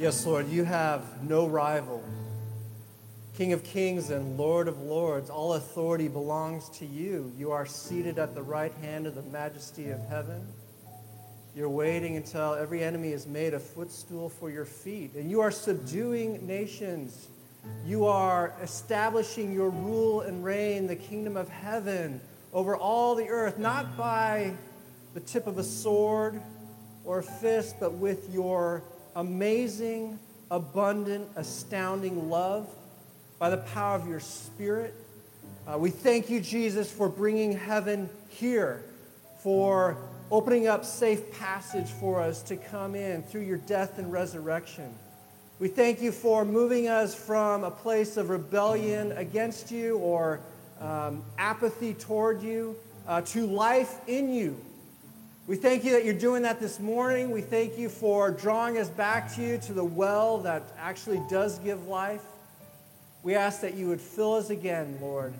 Yes, Lord, you have no rival. King of kings and Lord of lords, all authority belongs to you. You are seated at the right hand of the majesty of heaven. You're waiting until every enemy is made a footstool for your feet. And you are subduing nations. You are establishing your rule and reign, the kingdom of heaven, over all the earth, not by the tip of a sword or a fist, but with your amazing, abundant, astounding love, by the power of your spirit. Uh, we thank you, Jesus, for bringing heaven here, for opening up safe passage for us to come in through your death and resurrection. We thank you for moving us from a place of rebellion against you or um, apathy toward you uh, to life in you. We thank you that you're doing that this morning. We thank you for drawing us back to you, to the well that actually does give life. We ask that you would fill us again, Lord,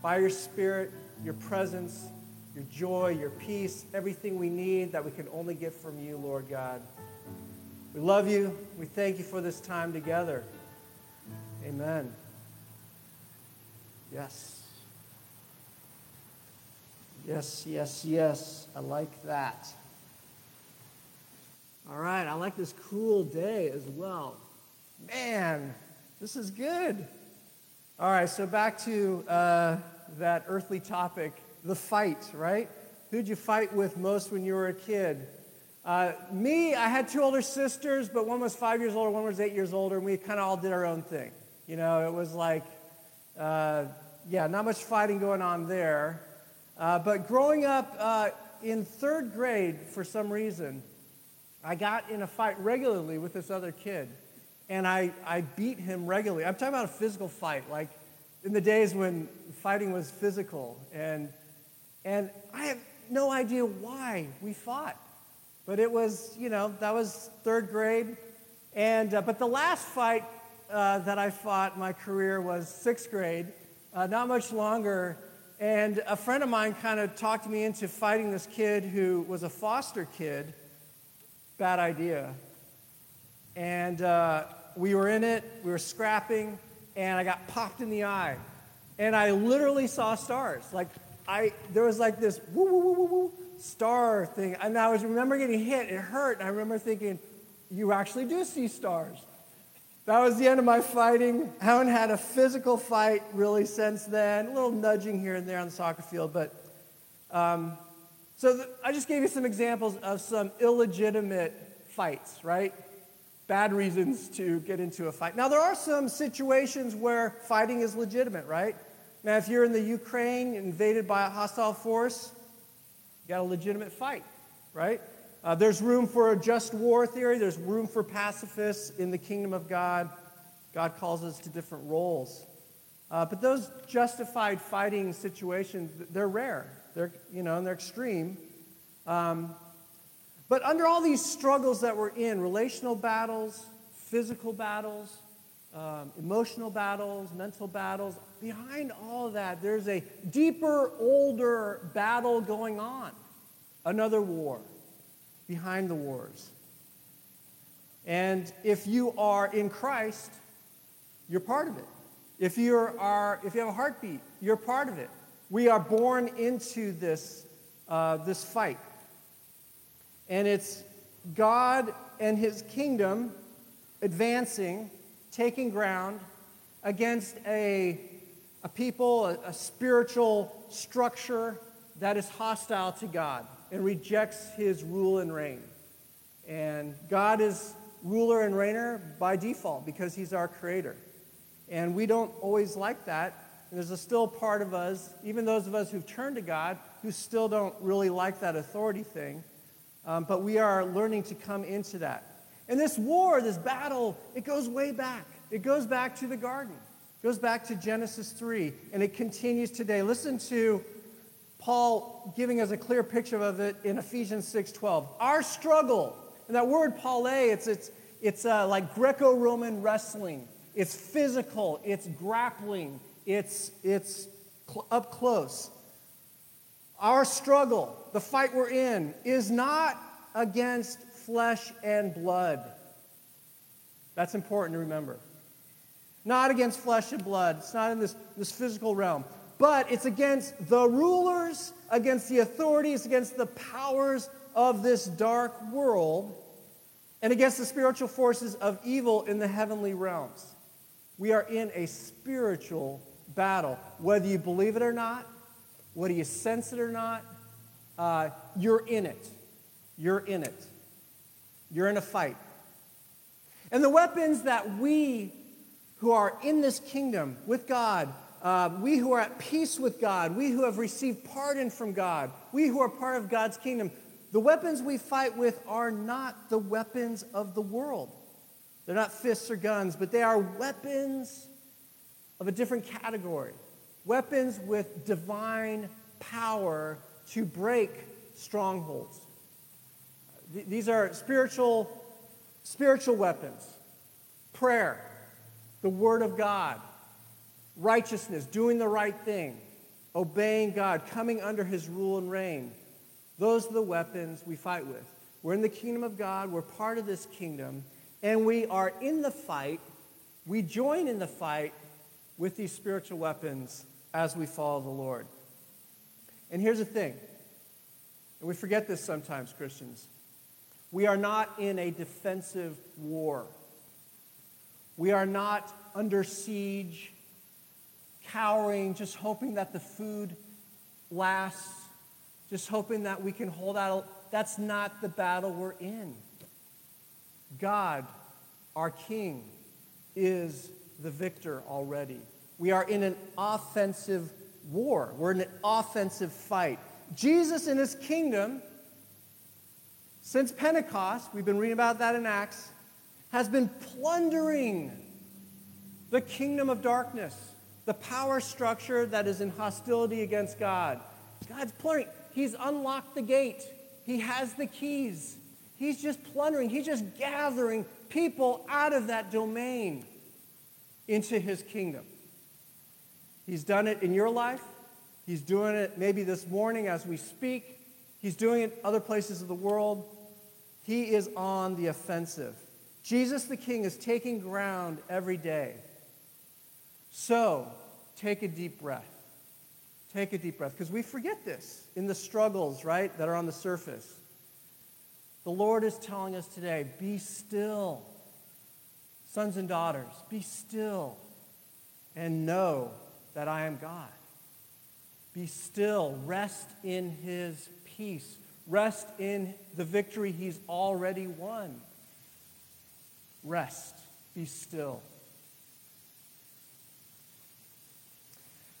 by your Spirit, your presence, your joy, your peace, everything we need that we can only get from you, Lord God. We love you. We thank you for this time together. Amen. Yes. Yes, yes, yes. I like that. All right, I like this cool day as well. Man, this is good. All right, so back to uh, that earthly topic the fight, right? Who'd you fight with most when you were a kid? Uh, me, I had two older sisters, but one was five years older, one was eight years older, and we kind of all did our own thing. You know, it was like, uh, yeah, not much fighting going on there. Uh, but growing up uh, in third grade, for some reason, I got in a fight regularly with this other kid, and I, I beat him regularly. I'm talking about a physical fight, like in the days when fighting was physical. And and I have no idea why we fought. But it was, you know, that was third grade. And, uh, but the last fight uh, that I fought in my career was sixth grade, uh, not much longer. And a friend of mine kind of talked me into fighting this kid who was a foster kid. Bad idea. And uh, we were in it, we were scrapping, and I got popped in the eye. And I literally saw stars. Like, I there was like this woo woo woo woo woo star thing, and I was remember getting hit. It hurt, and I remember thinking, "You actually do see stars." That was the end of my fighting. I haven't had a physical fight really since then. A little nudging here and there on the soccer field, but um, so the, I just gave you some examples of some illegitimate fights, right? Bad reasons to get into a fight. Now there are some situations where fighting is legitimate, right? Now, if you're in the Ukraine invaded by a hostile force, you got a legitimate fight, right? Uh, there's room for a just war theory. There's room for pacifists in the kingdom of God. God calls us to different roles. Uh, but those justified fighting situations, they're rare. They're, you know, and they're extreme. Um, but under all these struggles that we're in, relational battles, physical battles, um, emotional battles, mental battles. Behind all of that, there's a deeper, older battle going on. Another war behind the wars. And if you are in Christ, you're part of it. If, you are, if you have a heartbeat, you're part of it. We are born into this, uh, this fight. And it's God and His kingdom advancing taking ground against a, a people, a, a spiritual structure that is hostile to God and rejects his rule and reign. And God is ruler and reigner by default because he's our creator. And we don't always like that. And there's a still part of us, even those of us who've turned to God, who still don't really like that authority thing. Um, but we are learning to come into that. And this war, this battle, it goes way back. It goes back to the garden. It goes back to Genesis 3, and it continues today. Listen to Paul giving us a clear picture of it in Ephesians 6:12. Our struggle, and that word pale, it's, it's, it's uh, like Greco-Roman wrestling. It's physical, it's grappling, it's, it's cl- up close. Our struggle, the fight we're in, is not against flesh and blood. That's important to remember. Not against flesh and blood, it's not in this, this physical realm, but it's against the rulers, against the authorities, against the powers of this dark world, and against the spiritual forces of evil in the heavenly realms. We are in a spiritual battle. Whether you believe it or not, whether you sense it or not, uh, you're in it. You're in it. You're in a fight. And the weapons that we who are in this kingdom with God, uh, we who are at peace with God, we who have received pardon from God, we who are part of God's kingdom, the weapons we fight with are not the weapons of the world. They're not fists or guns, but they are weapons of a different category. Weapons with divine power to break strongholds. These are spiritual, spiritual weapons prayer, the Word of God, righteousness, doing the right thing, obeying God, coming under His rule and reign. Those are the weapons we fight with. We're in the kingdom of God, we're part of this kingdom, and we are in the fight. We join in the fight with these spiritual weapons as we follow the Lord. And here's the thing, and we forget this sometimes, Christians. We are not in a defensive war. We are not under siege, cowering, just hoping that the food lasts, just hoping that we can hold out. That's not the battle we're in. God, our King, is the victor already. We are in an offensive war, we're in an offensive fight. Jesus in his kingdom, since Pentecost, we've been reading about that in Acts, has been plundering the kingdom of darkness, the power structure that is in hostility against God. God's plundering. He's unlocked the gate, He has the keys. He's just plundering, He's just gathering people out of that domain into His kingdom. He's done it in your life. He's doing it maybe this morning as we speak. He's doing it other places of the world. He is on the offensive. Jesus the King is taking ground every day. So, take a deep breath. Take a deep breath because we forget this in the struggles, right, that are on the surface. The Lord is telling us today be still. Sons and daughters, be still and know that I am God. Be still, rest in his peace, rest in the victory he's already won. Rest, be still.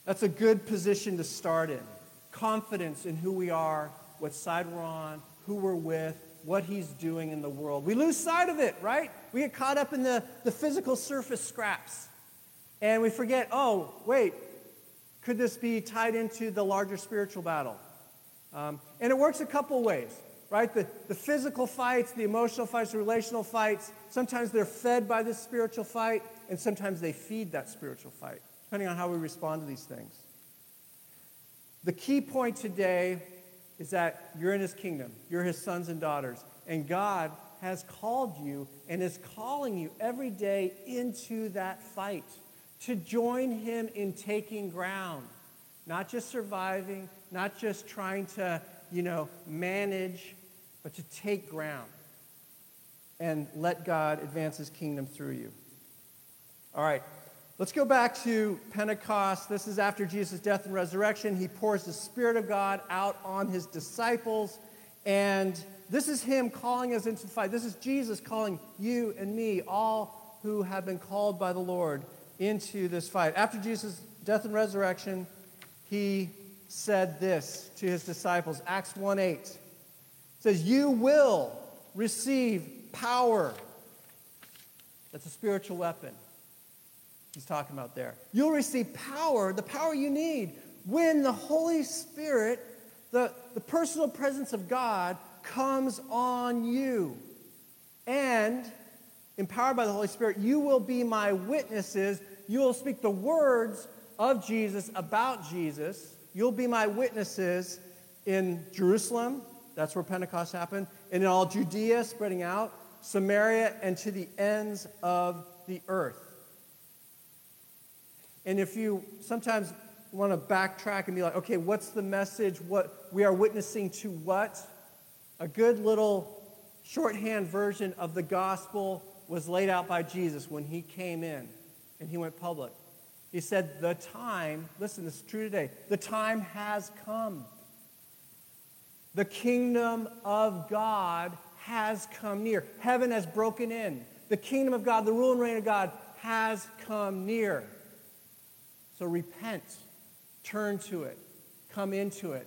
That's a good position to start in. Confidence in who we are, what side we're on, who we're with, what he's doing in the world. We lose sight of it, right? We get caught up in the, the physical surface scraps. And we forget, oh, wait, could this be tied into the larger spiritual battle? Um, and it works a couple ways, right? The, the physical fights, the emotional fights, the relational fights, sometimes they're fed by this spiritual fight, and sometimes they feed that spiritual fight, depending on how we respond to these things. The key point today is that you're in his kingdom, you're his sons and daughters, and God has called you and is calling you every day into that fight to join him in taking ground, not just surviving, not just trying to, you know, manage, but to take ground and let God advance his kingdom through you. All right, let's go back to Pentecost. This is after Jesus' death and resurrection. He pours the Spirit of God out on his disciples, and this is him calling us into the fight. This is Jesus calling you and me, all who have been called by the Lord into this fight. After Jesus' death and resurrection, he said this to his disciples. Acts 1 8 says, You will receive power. That's a spiritual weapon he's talking about there. You'll receive power, the power you need, when the Holy Spirit, the, the personal presence of God, comes on you. And empowered by the Holy Spirit, you will be my witnesses you will speak the words of Jesus about Jesus. You'll be my witnesses in Jerusalem. That's where Pentecost happened. And in all Judea, spreading out, Samaria, and to the ends of the earth. And if you sometimes want to backtrack and be like, okay, what's the message? What we are witnessing to what? A good little shorthand version of the gospel was laid out by Jesus when he came in and he went public. He said, The time, listen, this is true today, the time has come. The kingdom of God has come near. Heaven has broken in. The kingdom of God, the rule and reign of God, has come near. So repent, turn to it, come into it,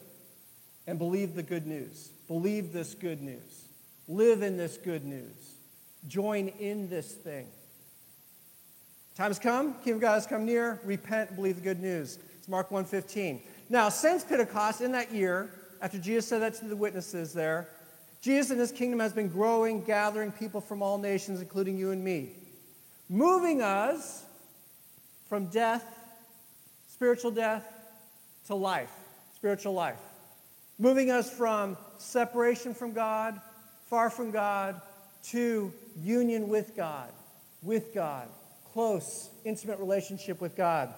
and believe the good news. Believe this good news. Live in this good news. Join in this thing. Time has come, kingdom of God has come near. Repent, believe the good news. It's Mark 1:15. Now, since Pentecost in that year, after Jesus said that to the witnesses there, Jesus and his kingdom has been growing, gathering people from all nations, including you and me, moving us from death, spiritual death, to life, spiritual life. Moving us from separation from God, far from God, to union with God, with God, close, intimate relationship with God.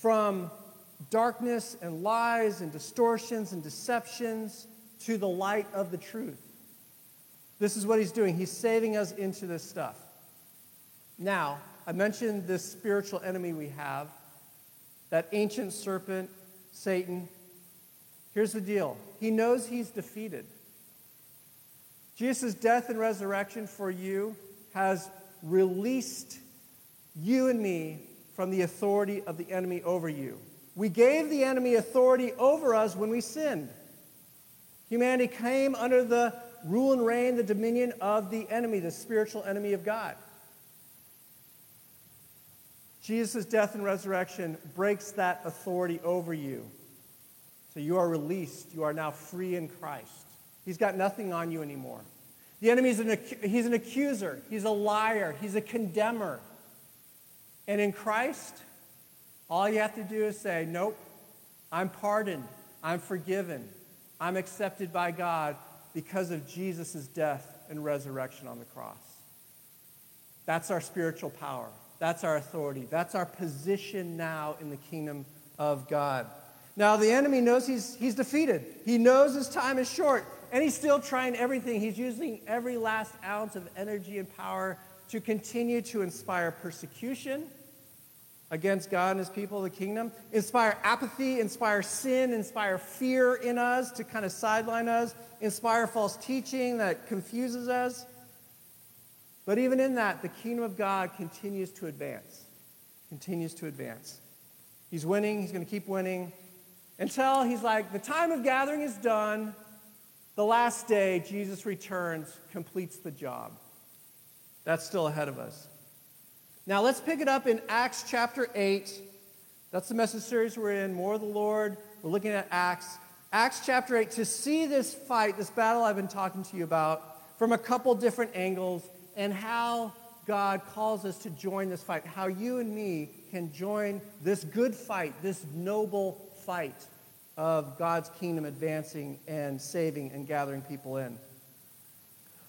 From darkness and lies and distortions and deceptions to the light of the truth. This is what he's doing. He's saving us into this stuff. Now, I mentioned this spiritual enemy we have, that ancient serpent, Satan. Here's the deal he knows he's defeated. Jesus' death and resurrection for you has released you and me from the authority of the enemy over you. We gave the enemy authority over us when we sinned. Humanity came under the rule and reign, the dominion of the enemy, the spiritual enemy of God. Jesus' death and resurrection breaks that authority over you. So you are released. You are now free in Christ. He's got nothing on you anymore. The enemy is an, he's an accuser, he's a liar, he's a condemner. And in Christ, all you have to do is say, Nope, I'm pardoned, I'm forgiven, I'm accepted by God because of Jesus' death and resurrection on the cross. That's our spiritual power. That's our authority. That's our position now in the kingdom of God. Now, the enemy knows he's, he's defeated. He knows his time is short, and he's still trying everything. He's using every last ounce of energy and power to continue to inspire persecution against God and his people, the kingdom, inspire apathy, inspire sin, inspire fear in us to kind of sideline us, inspire false teaching that confuses us. But even in that, the kingdom of God continues to advance. Continues to advance. He's winning, he's going to keep winning until he's like, the time of gathering is done. The last day, Jesus returns, completes the job. That's still ahead of us. Now let's pick it up in Acts chapter 8. That's the message series we're in, More of the Lord. We're looking at Acts. Acts chapter 8, to see this fight, this battle I've been talking to you about from a couple different angles, and how God calls us to join this fight, how you and me can join this good fight, this noble fight of God's kingdom advancing and saving and gathering people in.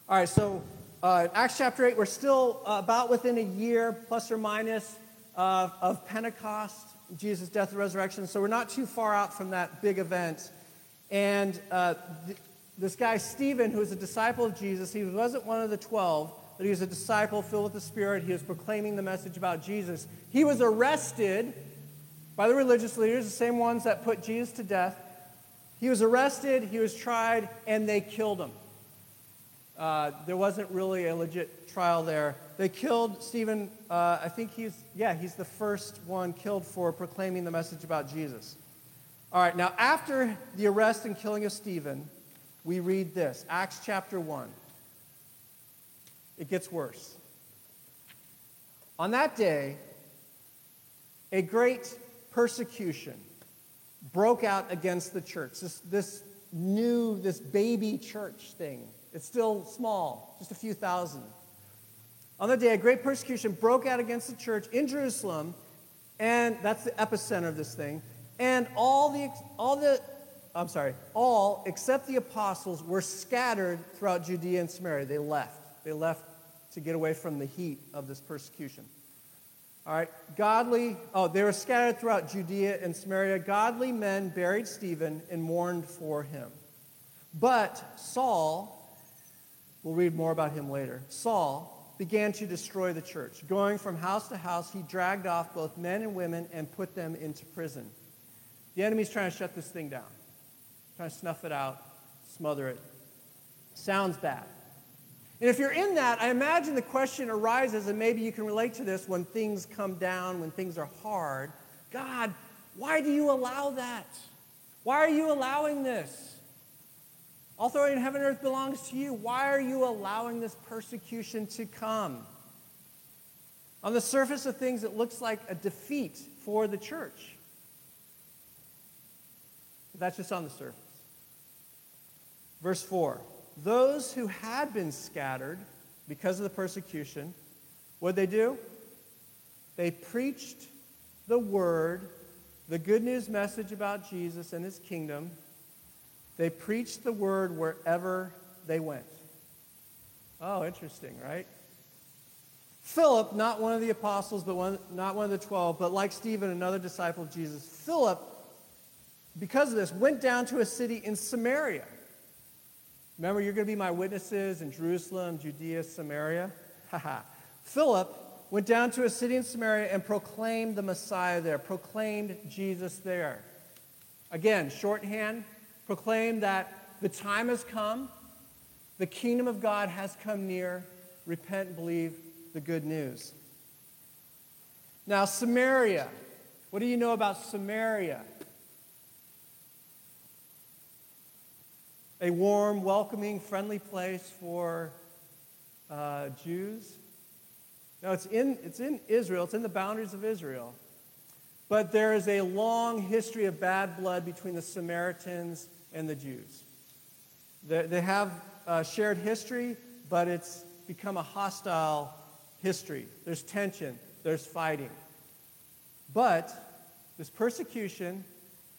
All right, so uh, Acts chapter 8, we're still uh, about within a year, plus or minus, uh, of Pentecost, Jesus' death and resurrection. So we're not too far out from that big event. And uh, th- this guy, Stephen, who was a disciple of Jesus, he wasn't one of the 12, but he was a disciple filled with the Spirit. He was proclaiming the message about Jesus. He was arrested by the religious leaders, the same ones that put Jesus to death. He was arrested, he was tried, and they killed him. Uh, there wasn't really a legit trial there. They killed Stephen. Uh, I think he's, yeah, he's the first one killed for proclaiming the message about Jesus. All right, now after the arrest and killing of Stephen, we read this Acts chapter 1. It gets worse. On that day, a great persecution broke out against the church. This, this new, this baby church thing. It's still small, just a few thousand. On that day, a great persecution broke out against the church in Jerusalem, and that's the epicenter of this thing. And all the, all the, I'm sorry, all except the apostles were scattered throughout Judea and Samaria. They left. They left to get away from the heat of this persecution. All right, godly, oh, they were scattered throughout Judea and Samaria. Godly men buried Stephen and mourned for him. But Saul, we'll read more about him later, Saul began to destroy the church. Going from house to house, he dragged off both men and women and put them into prison. The enemy's trying to shut this thing down, trying to snuff it out, smother it. Sounds bad. And if you're in that, I imagine the question arises, and maybe you can relate to this when things come down, when things are hard. God, why do you allow that? Why are you allowing this? All authority in heaven and earth belongs to you. Why are you allowing this persecution to come? On the surface of things, it looks like a defeat for the church. But that's just on the surface. Verse 4 those who had been scattered because of the persecution, what did they do? They preached the word, the good news message about Jesus and his kingdom. They preached the word wherever they went. Oh, interesting, right? Philip, not one of the apostles, but one, not one of the twelve, but like Stephen, another disciple of Jesus, Philip, because of this, went down to a city in Samaria Remember, you're going to be my witnesses in Jerusalem, Judea, Samaria. Philip went down to a city in Samaria and proclaimed the Messiah there, proclaimed Jesus there. Again, shorthand, proclaimed that the time has come, the kingdom of God has come near. Repent and believe the good news. Now, Samaria. What do you know about Samaria? A warm, welcoming, friendly place for uh, Jews. Now, it's in, it's in Israel, it's in the boundaries of Israel. But there is a long history of bad blood between the Samaritans and the Jews. They, they have uh, shared history, but it's become a hostile history. There's tension, there's fighting. But this persecution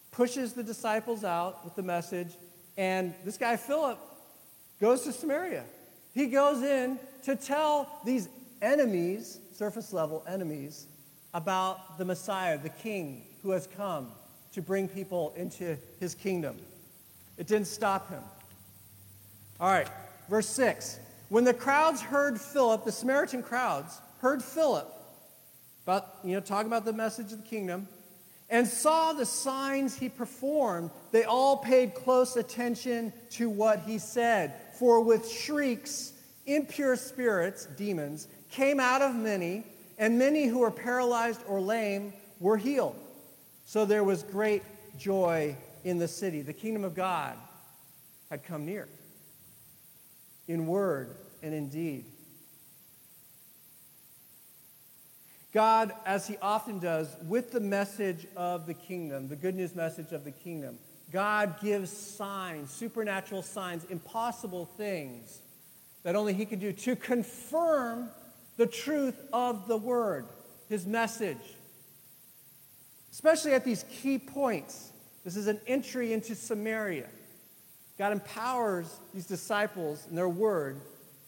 pushes the disciples out with the message and this guy, Philip, goes to Samaria. He goes in to tell these enemies, surface level enemies, about the Messiah, the King who has come to bring people into his kingdom. It didn't stop him. All right, verse 6. When the crowds heard Philip, the Samaritan crowds heard Philip about, you know, talking about the message of the kingdom, and saw the signs he performed, they all paid close attention to what he said. For with shrieks, impure spirits, demons, came out of many, and many who were paralyzed or lame were healed. So there was great joy in the city. The kingdom of God had come near in word and in deed. God, as he often does, with the message of the kingdom, the good news message of the kingdom, God gives signs, supernatural signs, impossible things that only he can do to confirm the truth of the word, his message. Especially at these key points. This is an entry into Samaria. God empowers these disciples and their word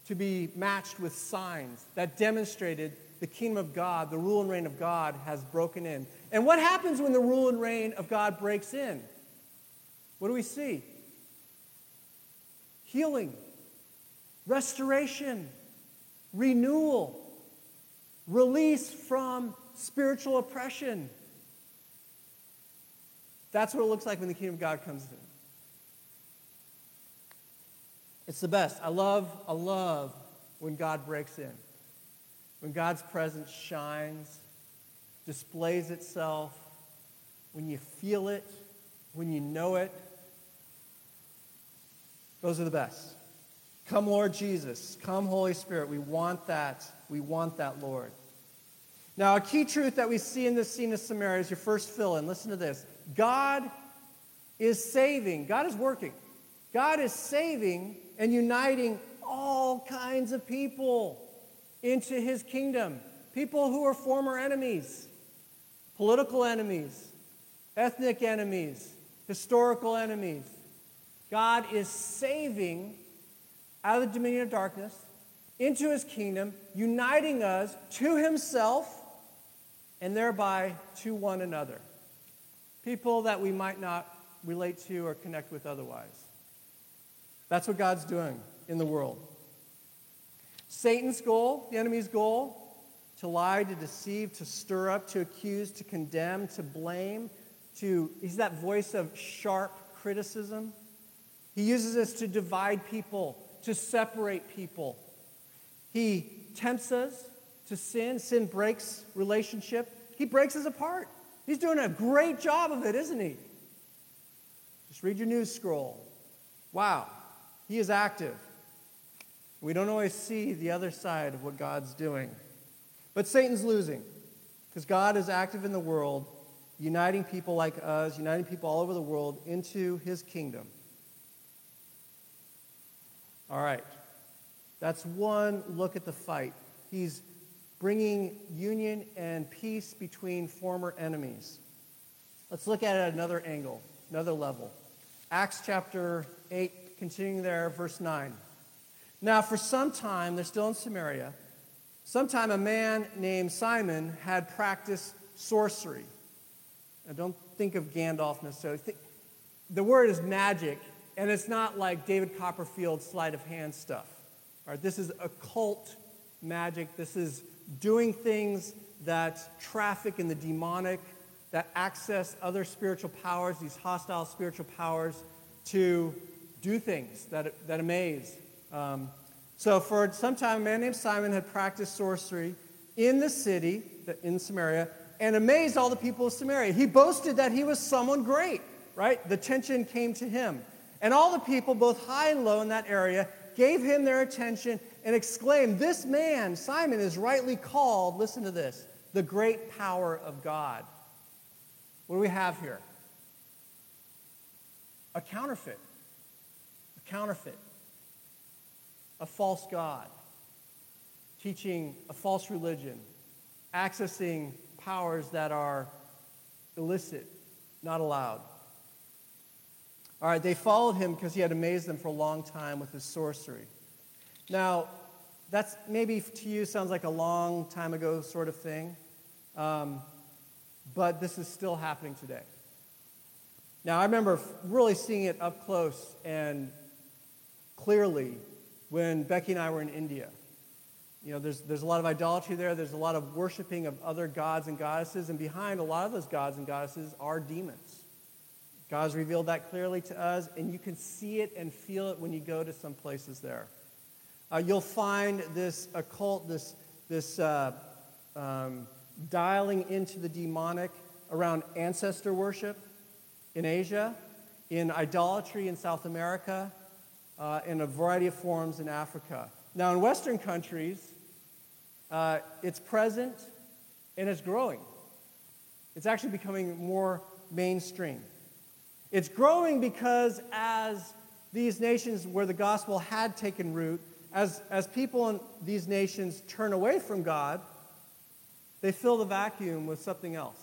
to be matched with signs that demonstrated the kingdom of God, the rule and reign of God has broken in. And what happens when the rule and reign of God breaks in? What do we see? Healing, restoration, renewal, release from spiritual oppression. That's what it looks like when the kingdom of God comes in. It's the best. I love, I love when God breaks in when God's presence shines, displays itself, when you feel it, when you know it, those are the best. Come, Lord Jesus. Come, Holy Spirit. We want that. We want that, Lord. Now, a key truth that we see in this scene of Samaria is your first fill in. Listen to this God is saving, God is working. God is saving and uniting all kinds of people into his kingdom. People who are former enemies, political enemies, ethnic enemies, historical enemies. God is saving out of the dominion of darkness into his kingdom, uniting us to himself and thereby to one another. People that we might not relate to or connect with otherwise. That's what God's doing in the world. Satan's goal, the enemy's goal, to lie, to deceive, to stir up, to accuse, to condemn, to blame, to he's that voice of sharp criticism. He uses us to divide people, to separate people. He tempts us to sin. Sin breaks relationship. He breaks us apart. He's doing a great job of it, isn't he? Just read your news scroll. Wow, he is active. We don't always see the other side of what God's doing. But Satan's losing because God is active in the world, uniting people like us, uniting people all over the world into his kingdom. All right. That's one look at the fight. He's bringing union and peace between former enemies. Let's look at it at another angle, another level. Acts chapter 8, continuing there, verse 9. Now, for some time, they're still in Samaria. Sometime a man named Simon had practiced sorcery. Now, don't think of Gandalf necessarily. Think, the word is magic, and it's not like David Copperfield sleight of hand stuff. All right, this is occult magic. This is doing things that traffic in the demonic, that access other spiritual powers, these hostile spiritual powers, to do things that, that amaze. Um, so, for some time, a man named Simon had practiced sorcery in the city, in Samaria, and amazed all the people of Samaria. He boasted that he was someone great, right? The attention came to him. And all the people, both high and low in that area, gave him their attention and exclaimed, This man, Simon, is rightly called, listen to this, the great power of God. What do we have here? A counterfeit. A counterfeit a false God, teaching a false religion, accessing powers that are illicit, not allowed. All right, they followed him because he had amazed them for a long time with his sorcery. Now, that's maybe to you sounds like a long time ago sort of thing, um, but this is still happening today. Now, I remember really seeing it up close and clearly when Becky and I were in India. You know, there's, there's a lot of idolatry there. There's a lot of worshiping of other gods and goddesses. And behind a lot of those gods and goddesses are demons. God's revealed that clearly to us, and you can see it and feel it when you go to some places there. Uh, you'll find this occult, this, this uh, um, dialing into the demonic around ancestor worship in Asia, in idolatry in South America, uh, in a variety of forms in Africa. Now, in Western countries, uh, it's present and it's growing. It's actually becoming more mainstream. It's growing because as these nations where the gospel had taken root, as, as people in these nations turn away from God, they fill the vacuum with something else.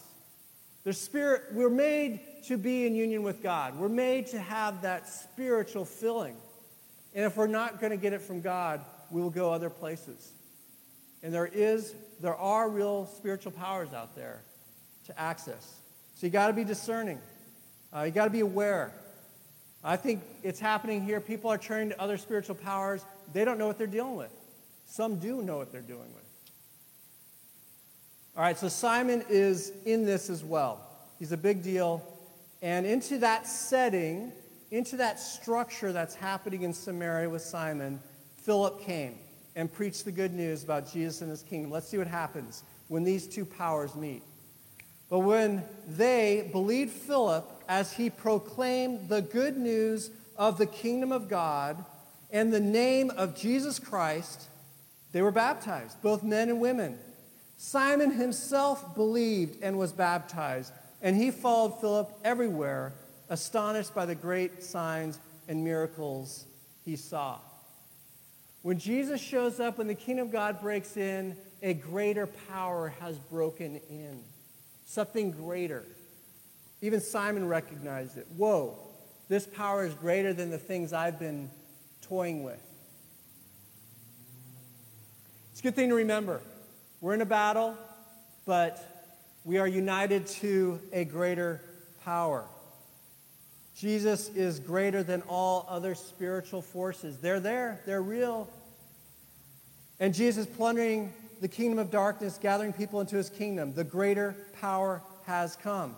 Their spirit, we're made to be in union with God. We're made to have that spiritual filling. And if we're not going to get it from God, we will go other places. And there is, there are real spiritual powers out there to access. So you got to be discerning. Uh, you got to be aware. I think it's happening here. People are turning to other spiritual powers. They don't know what they're dealing with. Some do know what they're dealing with. All right, so Simon is in this as well. He's a big deal. And into that setting, into that structure that's happening in Samaria with Simon, Philip came and preached the good news about Jesus and his kingdom. Let's see what happens when these two powers meet. But when they believed Philip as he proclaimed the good news of the kingdom of God and the name of Jesus Christ, they were baptized, both men and women. Simon himself believed and was baptized, and he followed Philip everywhere astonished by the great signs and miracles he saw. When Jesus shows up, when the kingdom of God breaks in, a greater power has broken in. Something greater. Even Simon recognized it. Whoa, this power is greater than the things I've been toying with. It's a good thing to remember. We're in a battle, but we are united to a greater power. Jesus is greater than all other spiritual forces. They're there, they're real. And Jesus plundering the kingdom of darkness, gathering people into his kingdom. The greater power has come.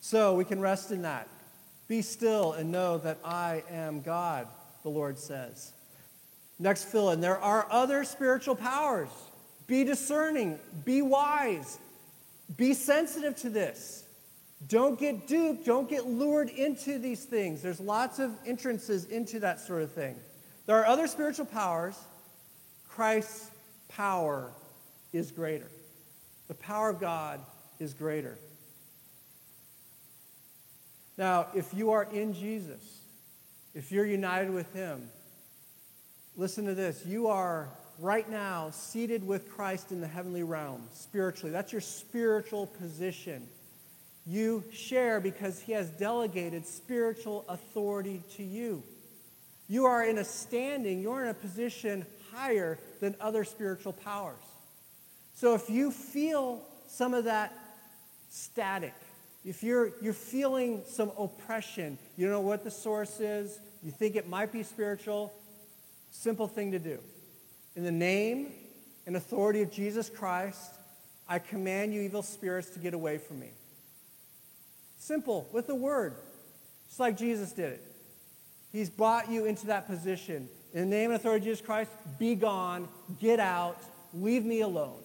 So we can rest in that. Be still and know that I am God, the Lord says. Next fill in. There are other spiritual powers. Be discerning, be wise, be sensitive to this. Don't get duped, don't get lured into these things. There's lots of entrances into that sort of thing. There are other spiritual powers. Christ's power is greater. The power of God is greater. Now, if you are in Jesus, if you're united with Him, listen to this. You are right now seated with Christ in the heavenly realm, spiritually. That's your spiritual position. You share because He has delegated spiritual authority to you. You are in a standing, you're in a position higher than other spiritual powers. So if you feel some of that static, if you're, you're feeling some oppression, you don't know what the source is, you think it might be spiritual, simple thing to do. In the name and authority of Jesus Christ, I command you, evil spirits, to get away from me. Simple, with a word, just like Jesus did it. He's brought you into that position. In the name and authority of Jesus Christ, be gone, get out, leave me alone.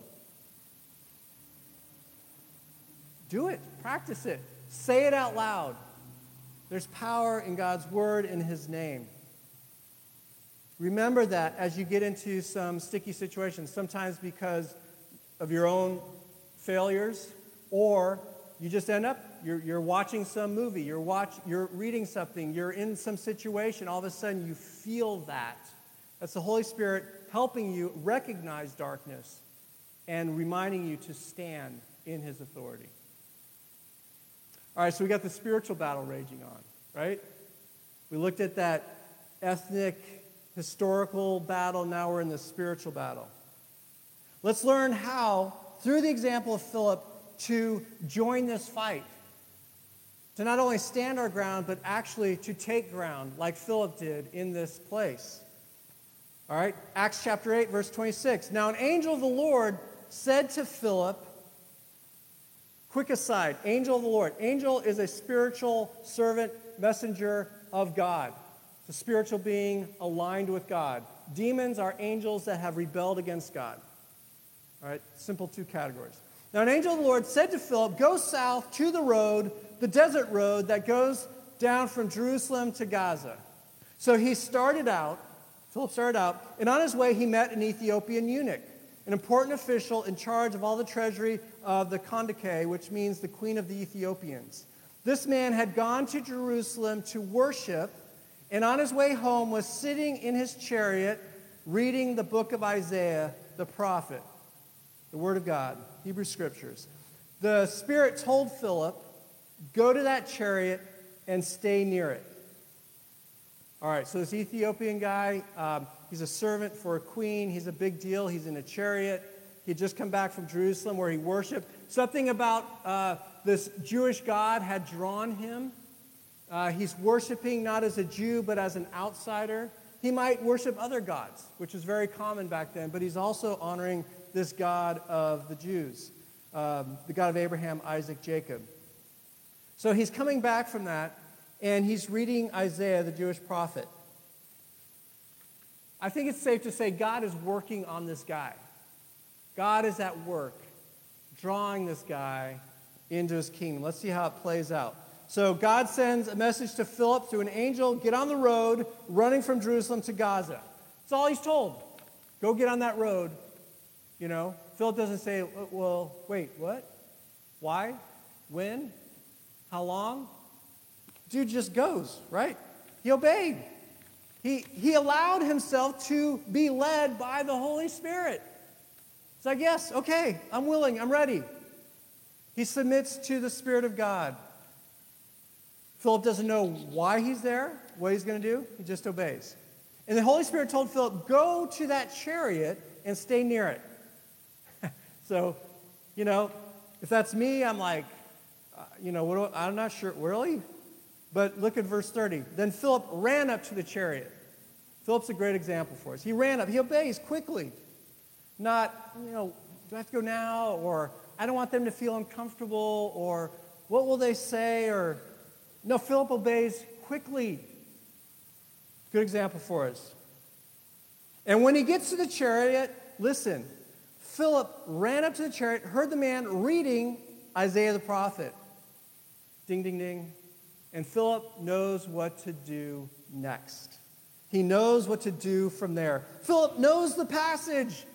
Do it, practice it, say it out loud. There's power in God's word in his name. Remember that as you get into some sticky situations, sometimes because of your own failures, or you just end up, you're, you're watching some movie, you're, watch, you're reading something, you're in some situation, all of a sudden you feel that. That's the Holy Spirit helping you recognize darkness and reminding you to stand in his authority. All right, so we got the spiritual battle raging on, right? We looked at that ethnic, historical battle, now we're in the spiritual battle. Let's learn how, through the example of Philip, to join this fight. To not only stand our ground, but actually to take ground, like Philip did in this place. All right, Acts chapter 8, verse 26. Now, an angel of the Lord said to Philip, quick aside, angel of the Lord. Angel is a spiritual servant, messenger of God. It's a spiritual being aligned with God. Demons are angels that have rebelled against God. All right, simple two categories. Now, an angel of the Lord said to Philip, Go south to the road, the desert road that goes down from Jerusalem to Gaza. So he started out, Philip started out, and on his way he met an Ethiopian eunuch, an important official in charge of all the treasury of the Kandake, which means the queen of the Ethiopians. This man had gone to Jerusalem to worship, and on his way home was sitting in his chariot reading the book of Isaiah the prophet, the word of God. Hebrew Scriptures. The Spirit told Philip, Go to that chariot and stay near it. All right, so this Ethiopian guy, um, he's a servant for a queen. He's a big deal. He's in a chariot. He'd just come back from Jerusalem where he worshiped. Something about uh, this Jewish God had drawn him. Uh, he's worshiping not as a Jew, but as an outsider. He might worship other gods, which was very common back then, but he's also honoring this God of the Jews, um, the God of Abraham, Isaac, Jacob. So he's coming back from that, and he's reading Isaiah, the Jewish prophet. I think it's safe to say God is working on this guy. God is at work, drawing this guy into his kingdom. Let's see how it plays out. So God sends a message to Philip through an angel get on the road running from Jerusalem to Gaza. That's all he's told. Go get on that road you know, Philip doesn't say, well, wait, what? Why? When? How long? Dude just goes, right? He obeyed. He, he allowed himself to be led by the Holy Spirit. It's like, yes, okay, I'm willing, I'm ready. He submits to the Spirit of God. Philip doesn't know why he's there, what he's going to do. He just obeys. And the Holy Spirit told Philip, Go to that chariot and stay near it. so, you know, if that's me, I'm like, uh, you know, what, I'm not sure, really? But look at verse 30. Then Philip ran up to the chariot. Philip's a great example for us. He ran up, he obeys quickly. Not, you know, do I have to go now? Or I don't want them to feel uncomfortable, or what will they say? Or no, Philip obeys quickly. Good example for us. And when he gets to the chariot, listen, Philip ran up to the chariot, heard the man reading Isaiah the prophet. Ding, ding, ding. And Philip knows what to do next. He knows what to do from there. Philip knows the passage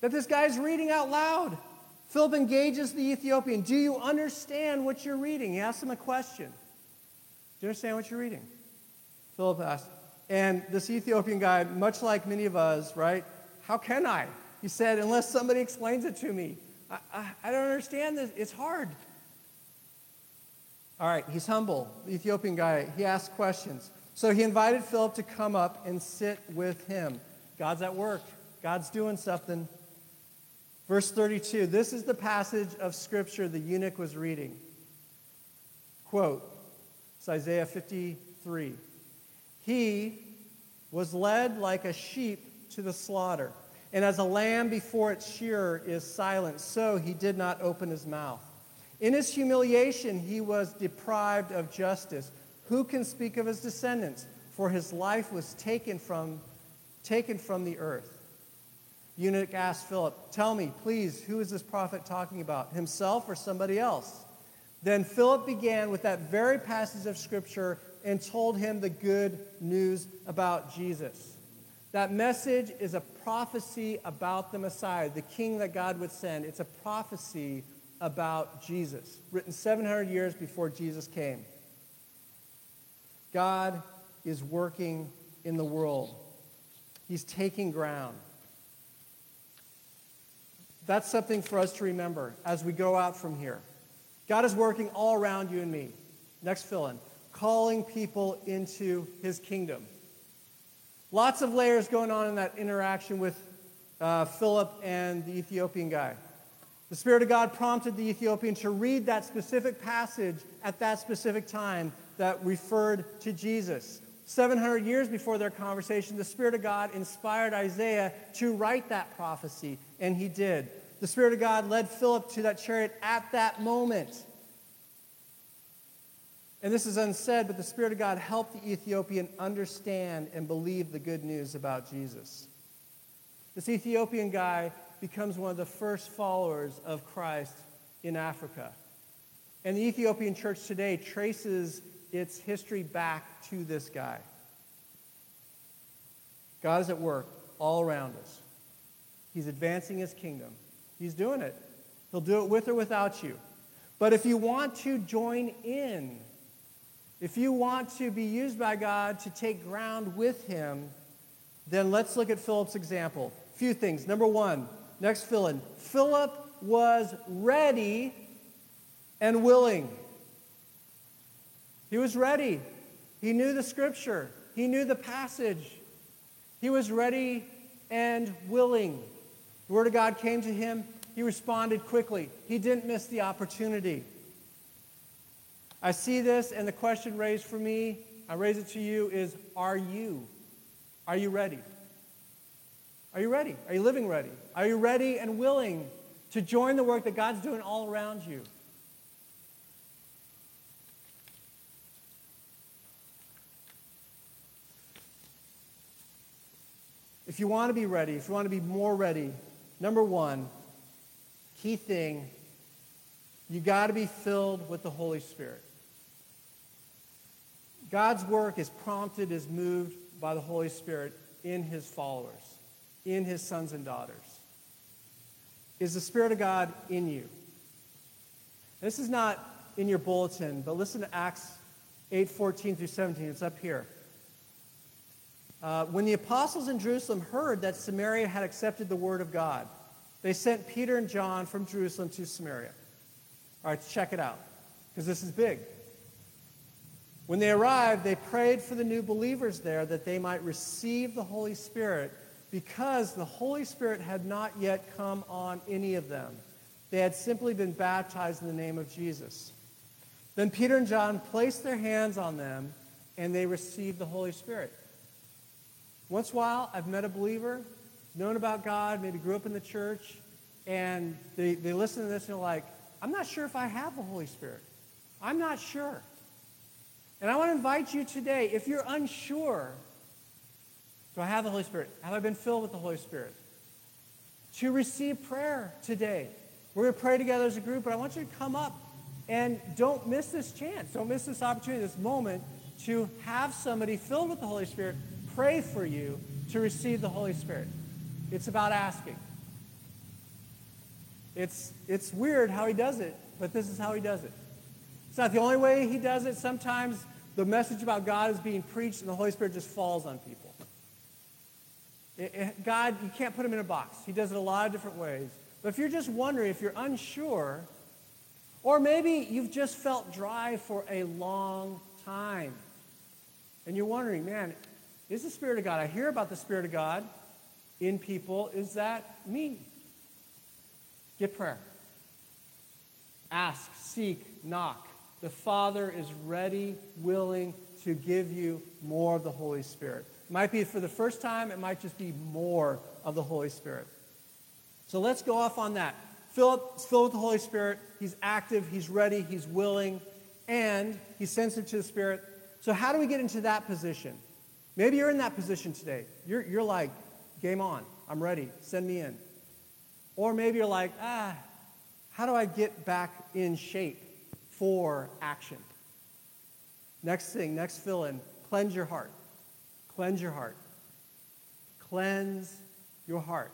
that this guy's reading out loud. Philip engages the Ethiopian. Do you understand what you're reading? He asks him a question. Do you understand what you're reading? Philip asks. And this Ethiopian guy, much like many of us, right? How can I? He said, unless somebody explains it to me. I, I, I don't understand this. It's hard. All right, he's humble. The Ethiopian guy, he asks questions. So he invited Philip to come up and sit with him. God's at work, God's doing something. Verse 32 this is the passage of Scripture the eunuch was reading. Quote, it's Isaiah 53. He was led like a sheep to the slaughter, and as a lamb before its shearer is silent, so he did not open his mouth. In his humiliation, he was deprived of justice. Who can speak of his descendants? For his life was taken from, taken from the earth eunuch asked Philip, Tell me, please, who is this prophet talking about, himself or somebody else? Then Philip began with that very passage of Scripture and told him the good news about Jesus. That message is a prophecy about the Messiah, the king that God would send. It's a prophecy about Jesus, written 700 years before Jesus came. God is working in the world, He's taking ground. That's something for us to remember as we go out from here. God is working all around you and me. Next fill in. Calling people into his kingdom. Lots of layers going on in that interaction with uh, Philip and the Ethiopian guy. The Spirit of God prompted the Ethiopian to read that specific passage at that specific time that referred to Jesus. 700 years before their conversation, the Spirit of God inspired Isaiah to write that prophecy, and he did the Spirit of God led Philip to that chariot at that moment. And this is unsaid, but the Spirit of God helped the Ethiopian understand and believe the good news about Jesus. This Ethiopian guy becomes one of the first followers of Christ in Africa. And the Ethiopian church today traces its history back to this guy. God is at work all around us. He's advancing his kingdom. He's doing it. He'll do it with or without you. But if you want to join in, if you want to be used by God to take ground with Him, then let's look at Philip's example. A few things. Number one, next fill in. Philip was ready and willing. He was ready. He knew the scripture, he knew the passage. He was ready and willing. The Word of God came to him. He responded quickly. He didn't miss the opportunity. I see this, and the question raised for me, I raise it to you, is Are you? Are you ready? Are you ready? Are you living ready? Are you ready and willing to join the work that God's doing all around you? If you want to be ready, if you want to be more ready, Number one, key thing, you got to be filled with the Holy Spirit. God's work is prompted, is moved by the Holy Spirit in his followers, in his sons and daughters. Is the Spirit of God in you? This is not in your bulletin, but listen to Acts 8 14 through 17. It's up here. Uh, when the apostles in Jerusalem heard that Samaria had accepted the word of God, they sent Peter and John from Jerusalem to Samaria. All right, check it out, because this is big. When they arrived, they prayed for the new believers there that they might receive the Holy Spirit because the Holy Spirit had not yet come on any of them. They had simply been baptized in the name of Jesus. Then Peter and John placed their hands on them and they received the Holy Spirit. Once in a while, I've met a believer, known about God, maybe grew up in the church, and they, they listen to this and they're like, I'm not sure if I have the Holy Spirit. I'm not sure. And I want to invite you today, if you're unsure, do I have the Holy Spirit? Have I been filled with the Holy Spirit? To receive prayer today. We're going to pray together as a group, but I want you to come up and don't miss this chance. Don't miss this opportunity, this moment to have somebody filled with the Holy Spirit pray for you to receive the Holy Spirit. It's about asking. It's, it's weird how he does it, but this is how he does it. It's not the only way he does it. Sometimes the message about God is being preached and the Holy Spirit just falls on people. It, it, God, you can't put him in a box. He does it a lot of different ways. But if you're just wondering, if you're unsure, or maybe you've just felt dry for a long time, and you're wondering, man, is the Spirit of God? I hear about the Spirit of God in people. Is that me? Get prayer. Ask, seek, knock. The Father is ready, willing to give you more of the Holy Spirit. It might be for the first time, it might just be more of the Holy Spirit. So let's go off on that. Philip is filled with the Holy Spirit. He's active, he's ready, he's willing, and he's sensitive to the Spirit. So, how do we get into that position? Maybe you're in that position today. You're, you're like, game on, I'm ready, send me in. Or maybe you're like, ah, how do I get back in shape for action? Next thing, next fill in, cleanse your heart. Cleanse your heart. Cleanse your heart.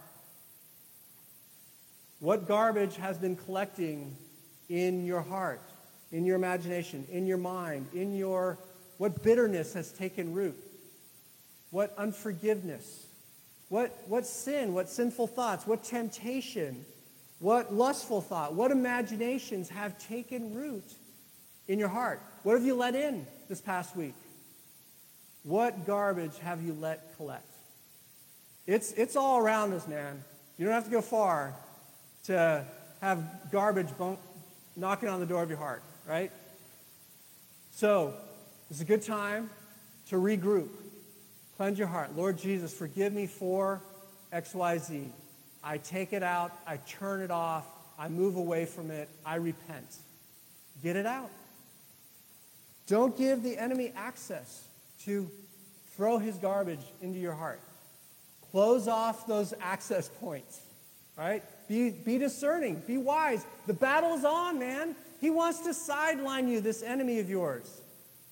What garbage has been collecting in your heart, in your imagination, in your mind, in your what bitterness has taken root? What unforgiveness? What, what sin? What sinful thoughts? What temptation? What lustful thought? What imaginations have taken root in your heart? What have you let in this past week? What garbage have you let collect? It's, it's all around us, man. You don't have to go far to have garbage bunk, knocking on the door of your heart, right? So, it's a good time to regroup. Cleanse your heart. Lord Jesus, forgive me for XYZ. I take it out, I turn it off, I move away from it, I repent. Get it out. Don't give the enemy access to throw his garbage into your heart. Close off those access points, right? Be, be discerning, be wise. The battle's on, man. He wants to sideline you, this enemy of yours.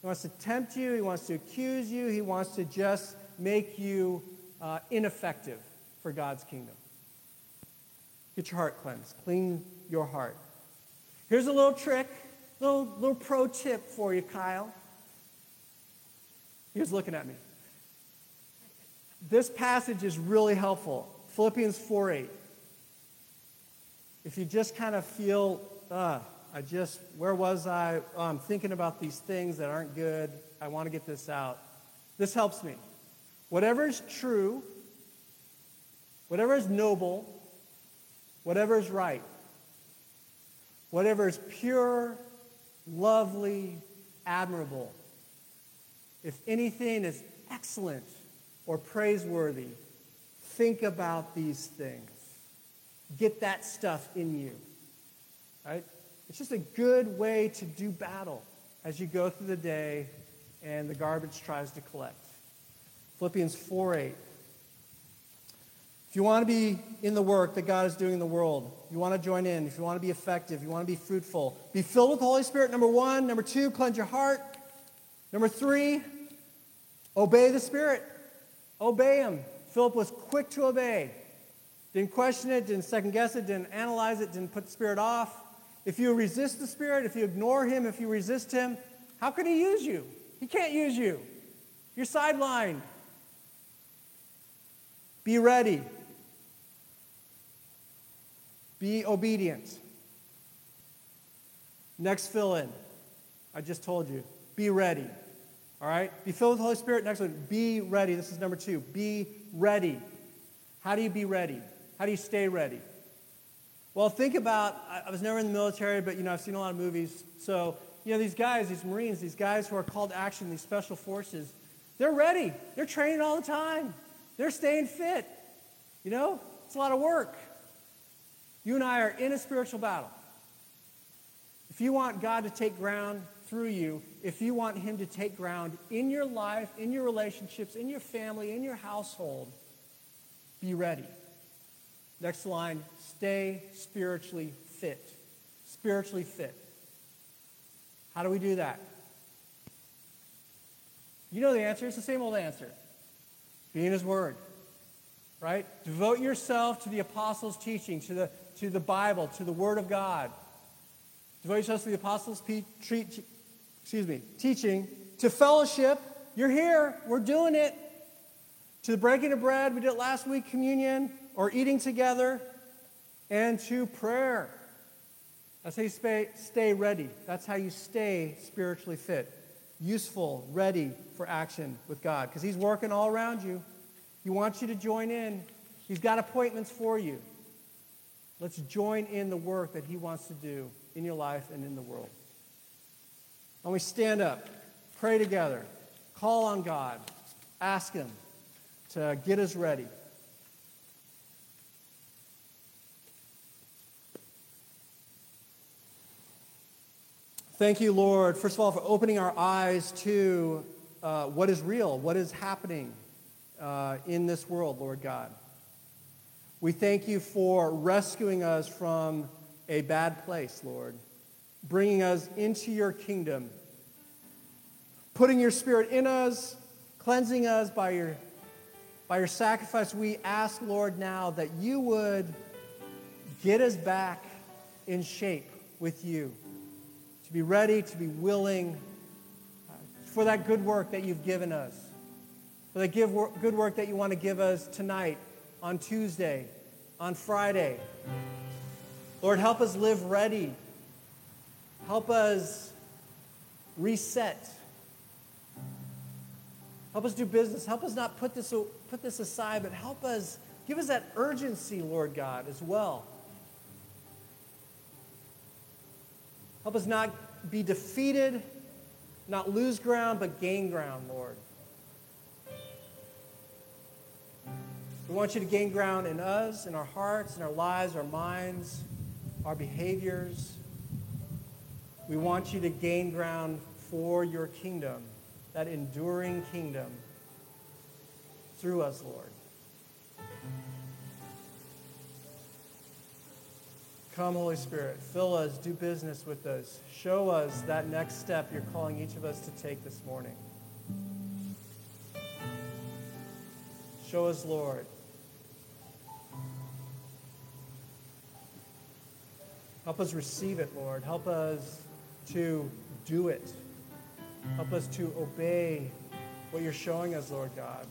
He wants to tempt you, he wants to accuse you, he wants to just make you uh, ineffective for God's kingdom. Get your heart cleansed, clean your heart. Here's a little trick, little, little pro tip for you, Kyle. He was looking at me. This passage is really helpful. Philippians 4 8 if you just kind of feel, uh, I just, where was I? Oh, I'm thinking about these things that aren't good. I want to get this out. This helps me. Whatever is true, whatever is noble, whatever is right, whatever is pure, lovely, admirable, if anything is excellent or praiseworthy, think about these things get that stuff in you. Right? It's just a good way to do battle as you go through the day and the garbage tries to collect. Philippians 4 8. If you want to be in the work that God is doing in the world, you want to join in, if you want to be effective, you want to be fruitful, be filled with the Holy Spirit, number one. Number two, cleanse your heart. Number three, obey the Spirit. Obey Him. Philip was quick to obey. Didn't question it, didn't second guess it, didn't analyze it, didn't put the Spirit off. If you resist the Spirit, if you ignore Him, if you resist Him, how can He use you? He can't use you. You're sidelined. Be ready. Be obedient. Next fill in. I just told you. Be ready. All right? Be filled with the Holy Spirit. Next one, be ready. This is number two. Be ready. How do you be ready? How do you stay ready? Well, think about, I was never in the military, but you know, I've seen a lot of movies. So, you know, these guys, these Marines, these guys who are called to action, these special forces, they're ready. They're training all the time. They're staying fit. You know, it's a lot of work. You and I are in a spiritual battle. If you want God to take ground through you, if you want Him to take ground in your life, in your relationships, in your family, in your household, be ready. Next line stay spiritually fit. Spiritually fit. How do we do that? You know the answer. It's the same old answer. Be in His Word. Right? Devote yourself to the apostles' teaching, to the, to the Bible, to the Word of God. Devote yourself to the apostles' pe- treat, excuse me, teaching, to fellowship. You're here. We're doing it. To the breaking of bread, we did it last week, communion, or eating together, and to prayer. That's how you stay ready. That's how you stay spiritually fit, useful, ready for action with God. Because He's working all around you. He wants you to join in. He's got appointments for you. Let's join in the work that He wants to do in your life and in the world. And we stand up, pray together, call on God, ask Him to get us ready. Thank you, Lord, first of all, for opening our eyes to uh, what is real, what is happening uh, in this world, Lord God. We thank you for rescuing us from a bad place, Lord, bringing us into your kingdom, putting your spirit in us, cleansing us by your, by your sacrifice. We ask, Lord, now that you would get us back in shape with you to be ready, to be willing uh, for that good work that you've given us, for that give, good work that you want to give us tonight, on Tuesday, on Friday. Lord, help us live ready. Help us reset. Help us do business. Help us not put this, put this aside, but help us, give us that urgency, Lord God, as well. Help us not be defeated, not lose ground, but gain ground, Lord. We want you to gain ground in us, in our hearts, in our lives, our minds, our behaviors. We want you to gain ground for your kingdom, that enduring kingdom, through us, Lord. Come, Holy Spirit, fill us, do business with us. Show us that next step you're calling each of us to take this morning. Show us, Lord. Help us receive it, Lord. Help us to do it. Help us to obey what you're showing us, Lord God.